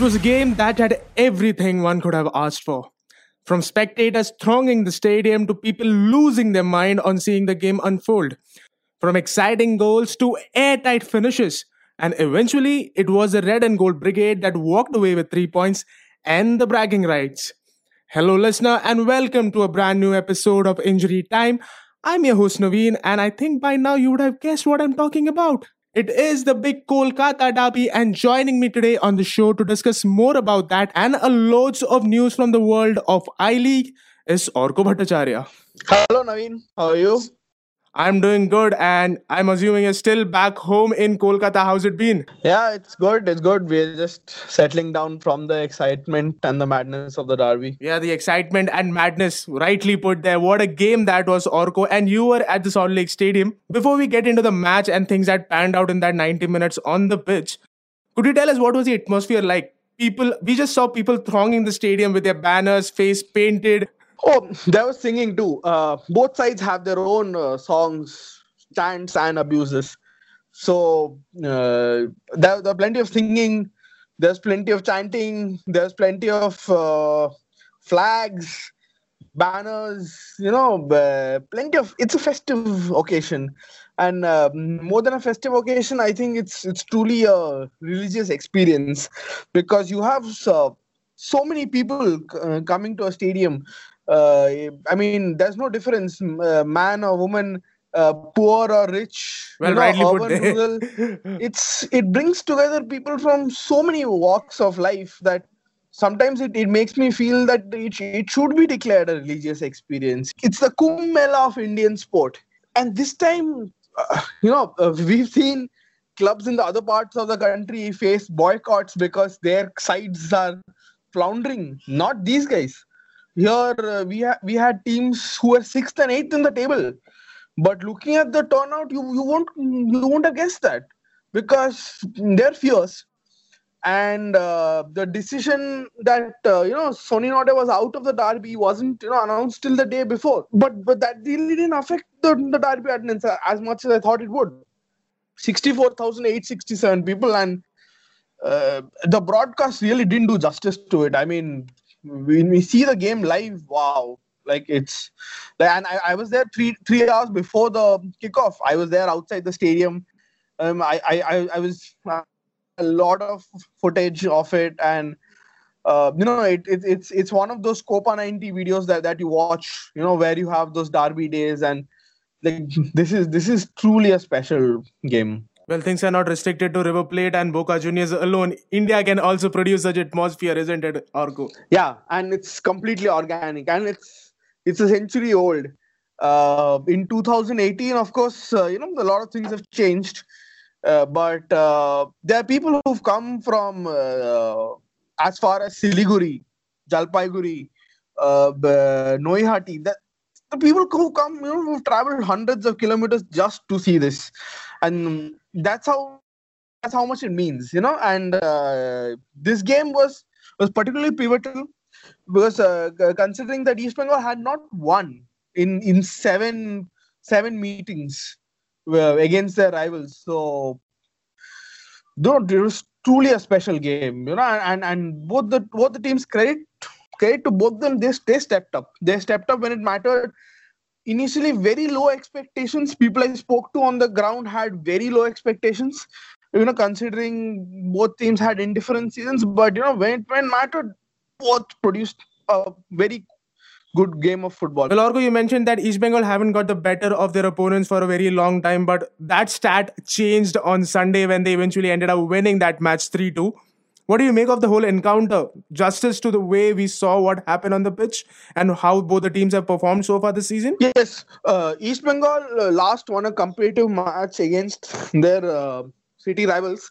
It was a game that had everything one could have asked for. From spectators thronging the stadium to people losing their mind on seeing the game unfold. From exciting goals to airtight finishes. And eventually, it was the red and gold brigade that walked away with three points and the bragging rights. Hello, listener, and welcome to a brand new episode of Injury Time. I'm your host, Naveen, and I think by now you would have guessed what I'm talking about. It is the big Kolkata derby, and joining me today on the show to discuss more about that and a loads of news from the world of I League is Orko Bhattacharya. Hello, Naveen. How are you? I'm doing good, and I'm assuming you're still back home in Kolkata. How's it been? Yeah, it's good. It's good. We're just settling down from the excitement and the madness of the derby. Yeah, the excitement and madness, rightly put there. What a game that was, Orko. And you were at the Salt Lake Stadium. Before we get into the match and things that panned out in that 90 minutes on the pitch, could you tell us what was the atmosphere like? People, we just saw people thronging the stadium with their banners, face painted, Oh, there was singing too. Uh, both sides have their own uh, songs, chants, and abuses. So uh, there, there are plenty of singing. There's plenty of chanting. There's plenty of uh, flags, banners. You know, uh, plenty of. It's a festive occasion, and uh, more than a festive occasion, I think it's it's truly a religious experience because you have so many people coming to a stadium uh, I mean, there's no difference, uh, man or woman, uh, poor or rich, well, you know, urban, put rural. It's it brings together people from so many walks of life that sometimes it, it makes me feel that it, it should be declared a religious experience. It's the Kumbh Mela of Indian sport, and this time, uh, you know, uh, we've seen clubs in the other parts of the country face boycotts because their sides are floundering. Not these guys here uh, we ha- we had teams who were sixth and eighth in the table. But looking at the turnout you you won't you won't have guessed that. Because they're fierce. And uh, the decision that uh, you know Sony Norde was out of the derby wasn't you know announced till the day before. But but that really didn't affect the, the derby attendance as much as I thought it would. 64,867 people and uh, the broadcast really didn't do justice to it. I mean when we see the game live, wow, like it's and I, I was there three three hours before the kickoff. I was there outside the stadium. Um, I I I was a lot of footage of it, and uh, you know, it, it it's it's one of those Copa 90 videos that that you watch, you know, where you have those derby days, and like this is this is truly a special game. Well, things are not restricted to River Plate and Boca Juniors alone. India can also produce such atmosphere, isn't it, Orko? Yeah, and it's completely organic, and it's it's a century old. Uh, in 2018, of course, uh, you know a lot of things have changed, uh, but uh, there are people who've come from uh, as far as Siliguri, Jalpaiguri, uh, Naihati. That the people who come, you know, who've traveled hundreds of kilometers just to see this, and that's how that's how much it means you know? And uh, this game was was particularly pivotal because uh, considering that east bengal had not won in in seven seven meetings uh, against their rivals. So though it was truly a special game you know? And and both the both the teams credit credit to both them they, they stepped up. They stepped up when it mattered initially very low expectations. People I spoke to on the ground had very low expectations. You know, considering both teams had indifferent seasons, but you know, when it, when mattered, both produced a very good game of football. Well, Orko, you mentioned that East Bengal haven't got the better of their opponents for a very long time, but that stat changed on Sunday when they eventually ended up winning that match 3 2. What do you make of the whole encounter? Justice to the way we saw what happened on the pitch and how both the teams have performed so far this season? Yes. Uh, East Bengal uh, last won a competitive match against their uh, city rivals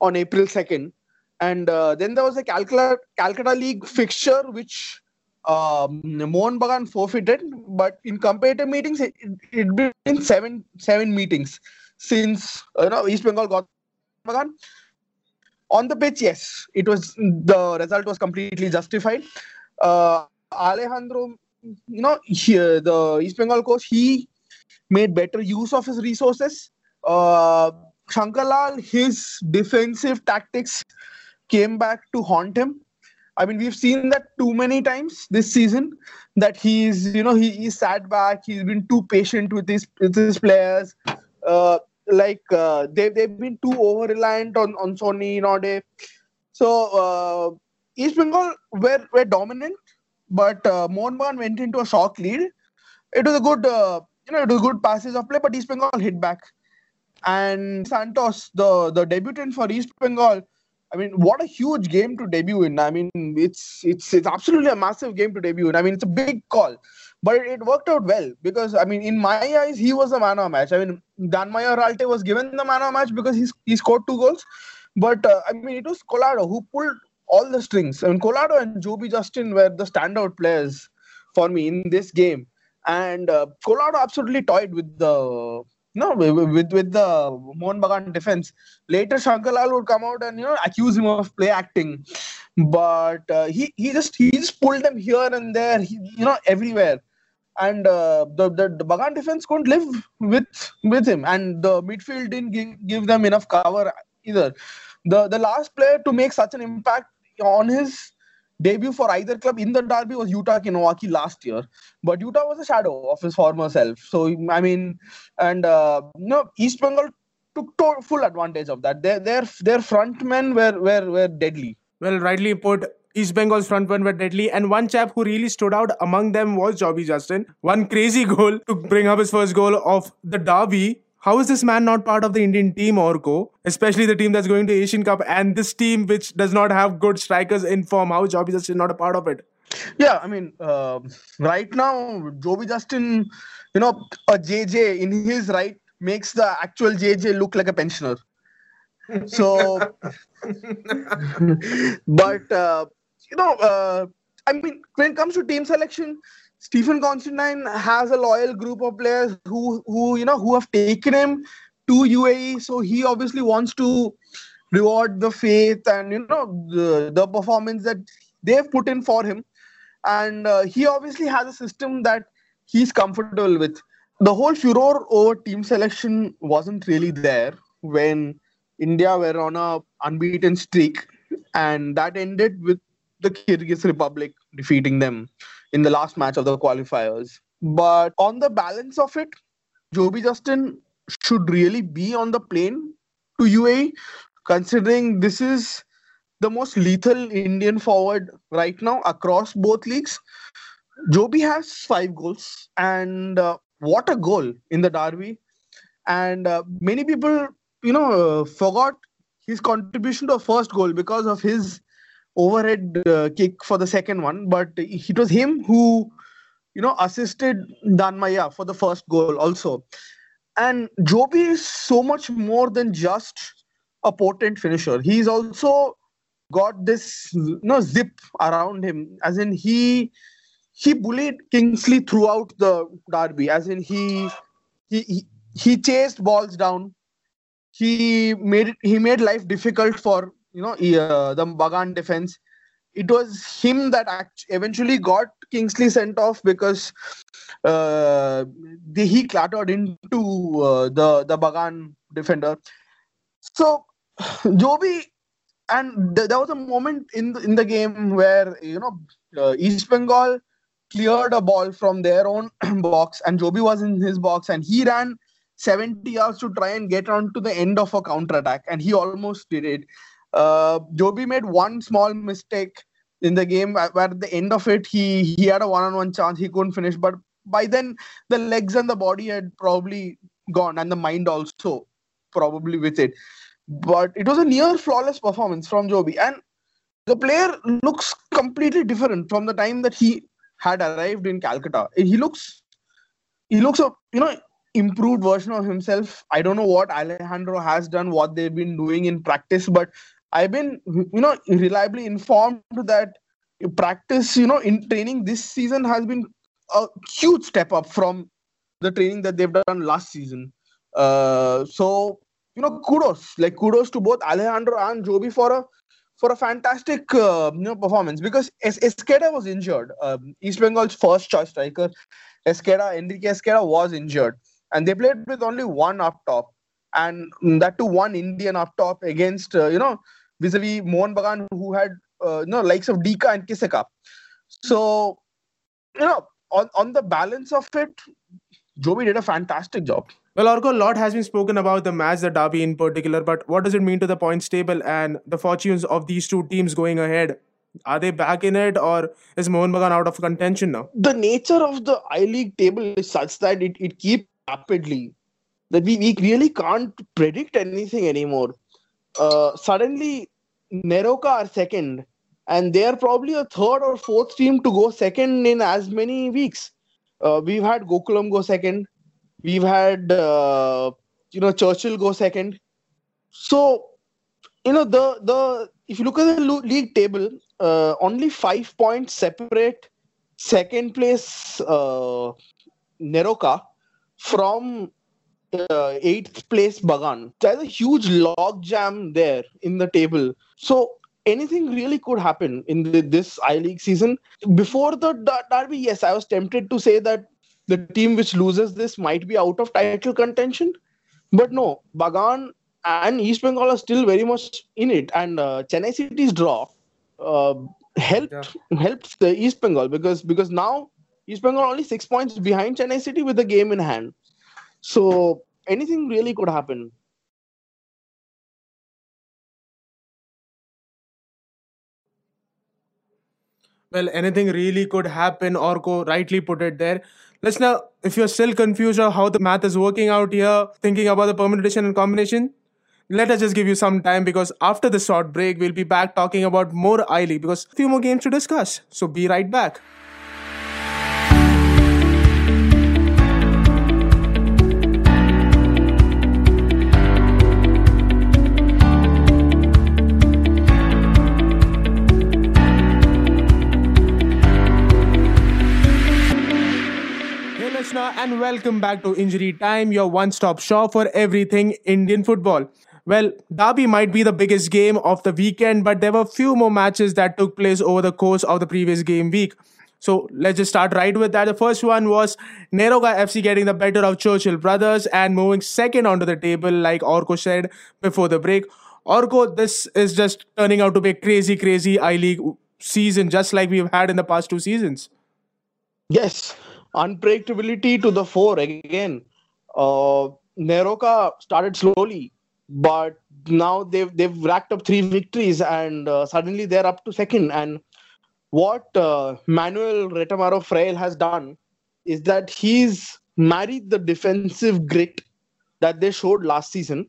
on April 2nd. And uh, then there was a Calcutta, Calcutta League fixture which um, Mohun Bagan forfeited. But in competitive meetings, it, it been seven seven meetings since you know East Bengal got Bagan on the pitch, yes, it was the result was completely justified. Uh, Alejandro, you know, he, the East Bengal coach, he made better use of his resources. Uh, Shankarlal, his defensive tactics came back to haunt him. I mean, we've seen that too many times this season. That he's, you know, he, he sat back. He's been too patient with his with his players. Uh, like uh, they they've been too over reliant on on Sony nowadays. So uh, East Bengal were were dominant, but uh, Mohun Bagan went into a shock lead. It was a good, uh, you know, it was good passes of play, but East Bengal hit back. And Santos, the the debutant for East Bengal, I mean, what a huge game to debut in. I mean, it's it's it's absolutely a massive game to debut in. I mean, it's a big call, but it, worked out well because I mean, in my eyes, he was the man of the match. I mean, Danmaya Ralte was given the man of the match because he's he scored two goals, but uh, I mean, it was Colado who pulled all the strings. I mean, Colado and Jobby Justin were the standout players for me in this game, and uh, Colado absolutely toyed with the no with with the Mohun Bagan defense. Later, Shankarlal would come out and you know accuse him of play acting, but uh, he he just he just pulled them here and there, he, you know, everywhere. And uh, the, the the Bagan defense couldn't live with with him, and the midfield didn't give, give them enough cover either. The the last player to make such an impact on his debut for either club in the derby was Yuta Kinowaki last year. But Yuta was a shadow of his former self. So, I mean, and uh, no, East Bengal took to- full advantage of that. Their their their front men were were were deadly. Well, rightly put. East Bengal's front men were deadly, and one chap who really stood out among them was Jobby Justin. One crazy goal to bring up his first goal of the derby. How is this man not part of the Indian team, Orko? Especially the team that's going to Asian Cup and this team which does not have good strikers in form. How is Jobby Justin not a part of it? Yeah, I mean, uh, right now, Jobby Justin, you know, a JJ in his right makes the actual JJ look like a pensioner. So, but uh, you know, uh, I mean, when it comes to team selection, Stephen Constantine has a loyal group of players who, who you know, who have taken him to UAE. So he obviously wants to reward the faith and you know the, the performance that they've put in for him. And uh, he obviously has a system that he's comfortable with. The whole furor over team selection wasn't really there when India were on a unbeaten streak, and that ended with the Kyrgyz Republic defeating them in the last match of the qualifiers. But on the balance of it, Jobby Justin should really be on the plane to UAE, considering this is the most lethal Indian forward right now across both leagues. Jobby has five goals, and uh, what a goal in the derby! And uh, many people, you know, uh, forgot his contribution to a first goal because of his overhead uh, kick for the second one. But it was him who, you know, assisted Dan Danmaya for the first goal also. And Jobby is so much more than just a potent finisher. He's also got this you know zip around him as in he he bullied kingsley throughout the derby as in he he he, he chased balls down he made it he made life difficult for you know uh, the bagan defense it was him that act- eventually got kingsley sent off because uh, the, he clattered into uh, the the bagan defender so jobby and th- there was a moment in the, in the game where you know uh, East Bengal cleared a ball from their own box and Jobby was in his box and he ran 70 yards to try and get on to the end of a counter attack and he almost did it. Uh, Jobby made one small mistake in the game where at the end of it he he had a one-on-one chance he couldn't finish but by then the legs and the body had probably gone and the mind also probably with it but it was a near flawless performance from Jobby. And the player looks completely different from the time that he had arrived in Calcutta. He looks, he looks a you know improved version of himself. I don't know what Alejandro has done, what they've been doing in practice, but I've been you know reliably informed that practice you know in training this season has been a huge step up from the training that they've done last season. Uh, so you know, kudos, like kudos to both Alejandro and Jobby for a for a fantastic uh, you know performance because es- Esqueda was injured. Um, East Bengal's first choice striker, Esqueda, Enrique Esqueda was injured, and they played with only one up top, and that to one Indian up top against uh, you know vis-a-vis Mohun Bagan, who had uh, you know likes of Dicka and Kisekka. So you know, on on the balance of it, Jobby did a fantastic job. Well, Orko, a lot has been spoken about the match, the derby in particular, but what does it mean to the points table and the fortunes of these two teams going ahead? Are they back in it, or is Mohun Bagan out of contention now? The nature of the I League table is such that it, it keeps rapidly that we, we really can't predict anything anymore. Uh, suddenly, NEROCA are second, and they are probably a third or fourth team to go second in as many weeks. Uh, we've had Gokulam go second, we've had uh, you know Churchill go second. So you know the the if you look at the league table, uh, only five points separate second place uh, NEROCA from uh, eighth place Bagan. There's a huge log jam there in the table. So anything really could happen in the, this I League season. Before the derby, yes, I was tempted to say that the team which loses this might be out of title contention. But no, Bagan and East Bengal are still very much in it. And uh, Chennai City's draw uh, helped yeah. helped the East Bengal because because now East Bengal only six points behind Chennai City with the game in hand. So anything really could happen. Well, anything really could happen, Orko rightly put it there. Let's now, if you're still confused on how the math is working out here, thinking about the permutation and combination, let us just give you some time because after the short break, we'll be back talking about more League because a few more games to discuss. So be right back. And welcome back to Injury Time, your one stop shop for everything Indian football. Well, Derby might be the biggest game of the weekend, but there were few more matches that took place over the course of the previous game week. So let's just start right with that. The first one was NEROCA FC getting the better of Churchill Brothers and moving second onto the table, like Orko said before the break. Orko, this is just turning out to be a crazy, crazy I League season, just like we've had in the past two seasons. Yes, unpredictability to the fore again. Uh, NEROCA started slowly, but now they've they've racked up three victories, and uh, suddenly they're up to second. And what uh, Manuel Retamero Freire has done is that he's married the defensive grit that they showed last season,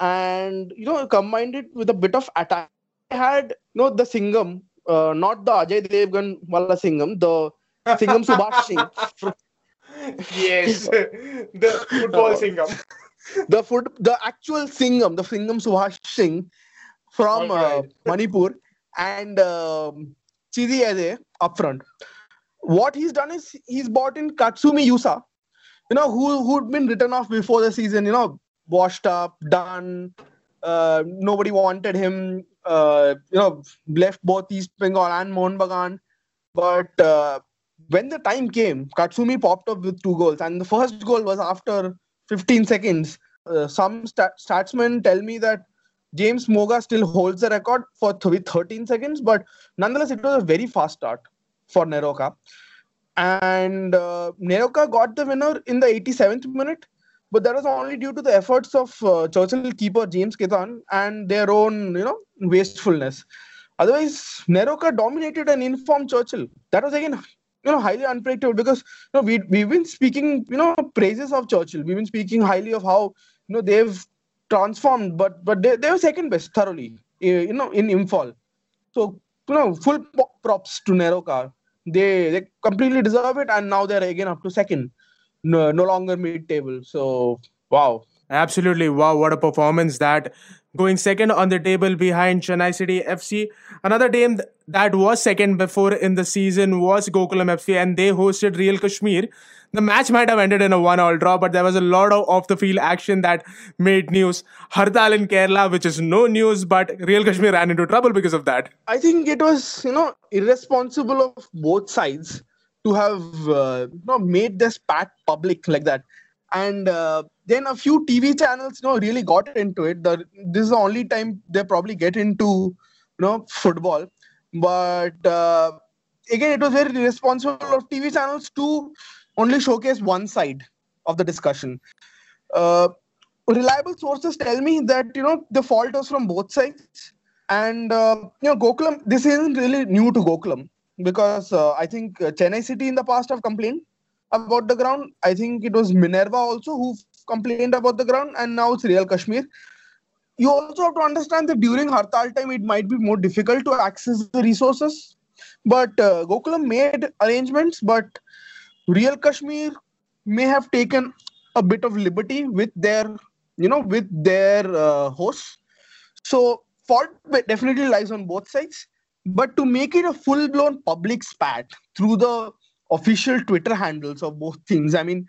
and you know combined it with a bit of attack. They had you know the Singham, uh, not the Ajay Devgan Wala Singham, the Singham Subhash Singh. yes, the football Singham. The foot, the actual Singham, the Singham Subhash Singh from uh, Manipur, and um, Chidi Edeh up front. What he's done is he's bought in Katsumi Yusa, you know, who who'd been written off before the season, you know, washed up, done. Uh, nobody wanted him. Uh, you know, left both East Bengal and Mohun Bagan. But uh, when the time came, Katsumi popped up with two goals, and the first goal was after 15 seconds. Uh, some stat- statsmen tell me that James Moga still holds the record for th- with 13 seconds, but nonetheless, it was a very fast start for NEROCA. And uh, NEROCA got the winner in the 87th minute, but that was only due to the efforts of uh, Churchill keeper James Kithan and their own, you know, wastefulness. Otherwise, NEROCA dominated an informed Churchill. That was again you know highly unpredictable because you know we we've been speaking you know praises of Churchill. We've been speaking highly of how you know they've transformed, but but they, they were second best thoroughly eh, you know in Imphal. So you know full props to NEROCA. They they completely deserve it, and now they're again up to second, no, no longer mid table. So wow. Absolutely. Wow, what a performance that going second on the table behind Chennai City FC. Another team that was second before in the season was Gokulam FC, and they hosted Real Kashmir. The match might have ended in a one-all draw, but there was a lot of off-the-field action that made news. Hartal in Kerala, which is no news, but Real Kashmir ran into trouble because of that. I think it was, you know, irresponsible of both sides to have uh, you know, made this spat public like that. And uh, then a few TV channels, you know, really got into it. The, this is the only time they probably get into, you know, football. But uh, again, it was very irresponsible of TV channels to only showcase one side of the discussion. Uh, reliable sources tell me that you know the fault was from both sides, and uh, you know Gokulam. This isn't really new to Gokulam because uh, I think uh, Chennai City in the past have complained about the ground. I think it was Minerva also who complained about the ground, and now it's Real Kashmir. You also have to understand that during Hartal time, it might be more difficult to access the resources. But uh, Gokulam made arrangements, but Real Kashmir may have taken a bit of liberty with their, you know, with their uh, hosts. So fault definitely lies on both sides. But to make it a full-blown public spat through the official Twitter handles of both things, I mean,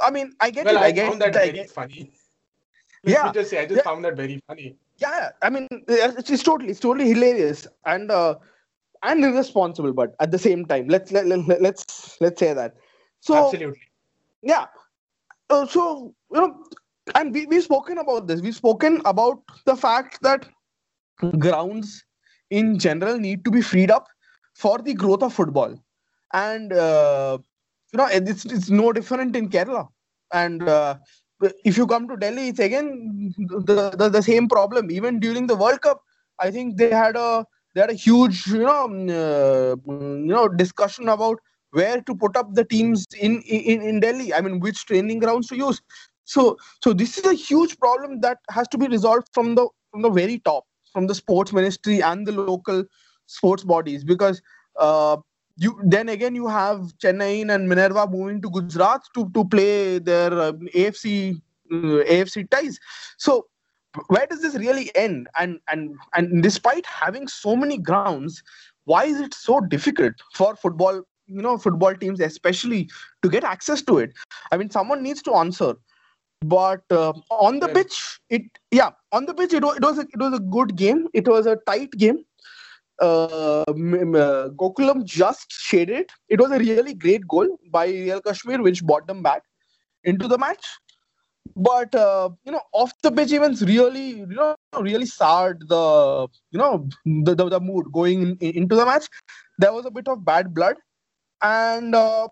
I mean, I get well, it. I, I get found that I very get- funny. Let Yeah. me just say, I just Yeah. found that very funny. yeah i mean it's, it's totally it's totally hilarious and uh, and irresponsible but at the same time let's let, let, let's let's say that so Absolutely. yeah uh, so you know and we, we've spoken about this we've spoken about the fact that grounds in general need to be freed up for the growth of football and uh, you know it's, it's no different in kerala. And uh, if you come to delhi it's again the, the the same problem. Even during the world cup i think they had a they had a huge you know mm, uh, you know discussion about where to put up the teams in in in delhi. I mean which training grounds to use. So so this is a huge problem that has to be resolved from the from the very top from the sports ministry and the local sports bodies. Because uh, you then again you have Chennai and Minerva moving to Gujarat to to play their um, AFC uh, AFC ties. So where does this really end? And and and despite having so many grounds, why is it so difficult for football? You know, football teams especially to get access to it. I mean, someone needs to answer. But uh, on the pitch, it yeah, on the pitch it was it was a, it was a good game. It was a tight game uh, uh, Gokulam just shaded it. It was a really great goal by Real Kashmir, which brought them back into the match. But uh, you know, off the pitch events really, you know, really soured the you know the, the, the mood going in, into the match. There was a bit of bad blood, and uh,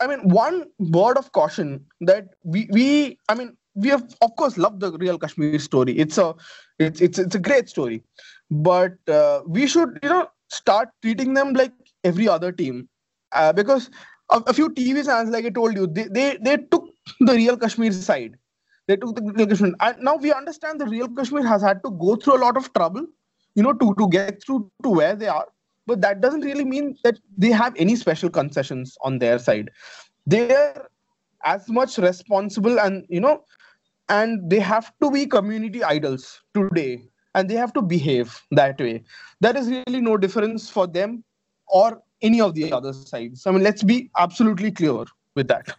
I mean, one word of caution that we we I mean we have of course loved the Real Kashmir story. It's a it's it's it's a great story but uh, we should you know start treating them like every other team uh, because a, a few TV channels, like I told you, they, they they took the real Kashmir side. They took the real Kashmir, and now we understand the real Kashmir has had to go through a lot of trouble, you know, to to get through to where they are. But that doesn't really mean that they have any special concessions on their side. They're as much responsible and you know, and they have to be community idols today and they have to behave that way. There is really no difference for them or any of the other sides. I mean, let's be absolutely clear with that.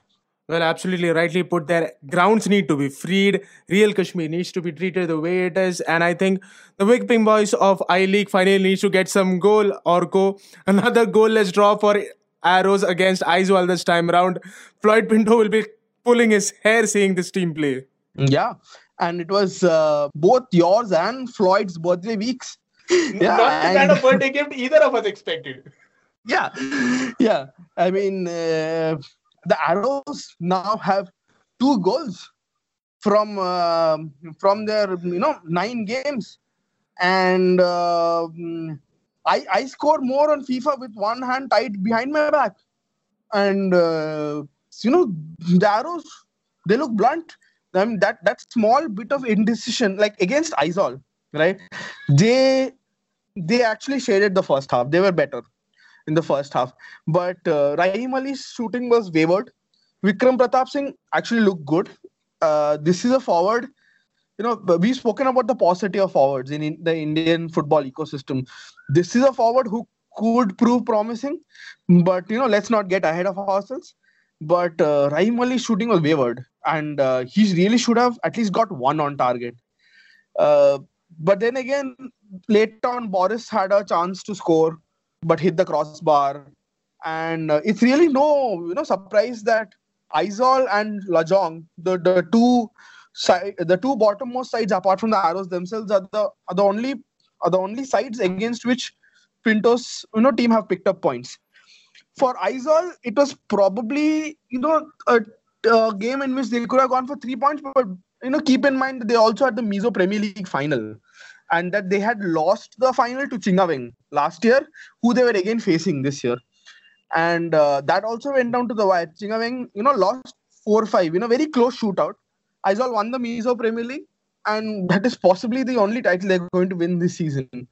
Well, absolutely rightly put there. Grounds need to be freed. Real Kashmir needs to be treated the way it is. And I think the Wickping boys of I League finally needs to get some goal or go. Another goalless draw for Arrows against Aizawl this time round. Floyd Pinto will be pulling his hair seeing this team play. Yeah. And it was uh, both yours and Floyd's birthday weeks. Yeah, Not the kind of birthday gift either of us expected. yeah yeah i mean uh, the arrows now have two goals from uh, from their you know nine games and uh, i i score more on fifa with one hand tied behind my back and uh, you know the arrows they look blunt I mean, that that small bit of indecision like against Aizawl, right they they actually shaded the first half they were better in the first half. But uh, Rahim Ali's shooting was wavered. Vikram Pratap Singh actually looked good. Uh, this is a forward. You know, we've spoken about the paucity of forwards in, in the Indian football ecosystem. This is a forward who could prove promising, but you know, let's not get ahead of ourselves. But uh, Rahim Ali's shooting was wavered, and uh, he really should have at least got one on target. Uh, but then again, late on, Boris had a chance to score but hit the crossbar and uh, it's really no you know surprise that Aizawl and Lajong, the, the two side, the two bottommost sides apart from the arrows themselves are the are the only are the only sides against which Pinto's you know team have picked up points. For Aizawl, it was probably you know a, a game in which they could have gone for three points, but you know keep in mind that they also had the Mizo Premier League final and that they had lost the final to Chhinga Veng last year, who they were again facing this year. And uh, that also went down to the wire. Chhinga Veng, you know, lost 4 5, you know, very close shootout. Aizawl won the Mizo Premier League, and that is possibly the only title they're going to win this season.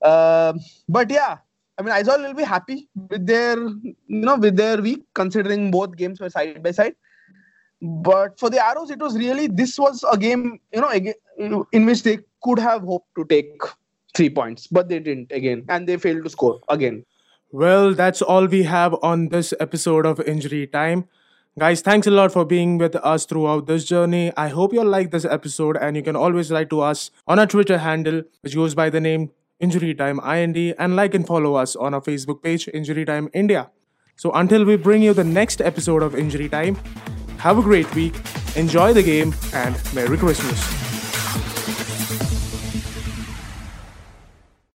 Uh, but yeah, I mean, Aizawl will be happy with their, you know, with their week, considering both games were side by side. But for the Arrows, it was really this was a game, you know, in which they could have hoped to take three points, but they didn't again, and they failed to score again. Well, that's all we have on this episode of Injury Time. Guys, thanks a lot for being with us throughout this journey. I hope you like this episode, and you can always write to us on our Twitter handle, which goes by the name Injury Time IND, and like and follow us on our Facebook page, Injury Time India. So until we bring you the next episode of Injury Time, have a great week, enjoy the game, and Merry Christmas.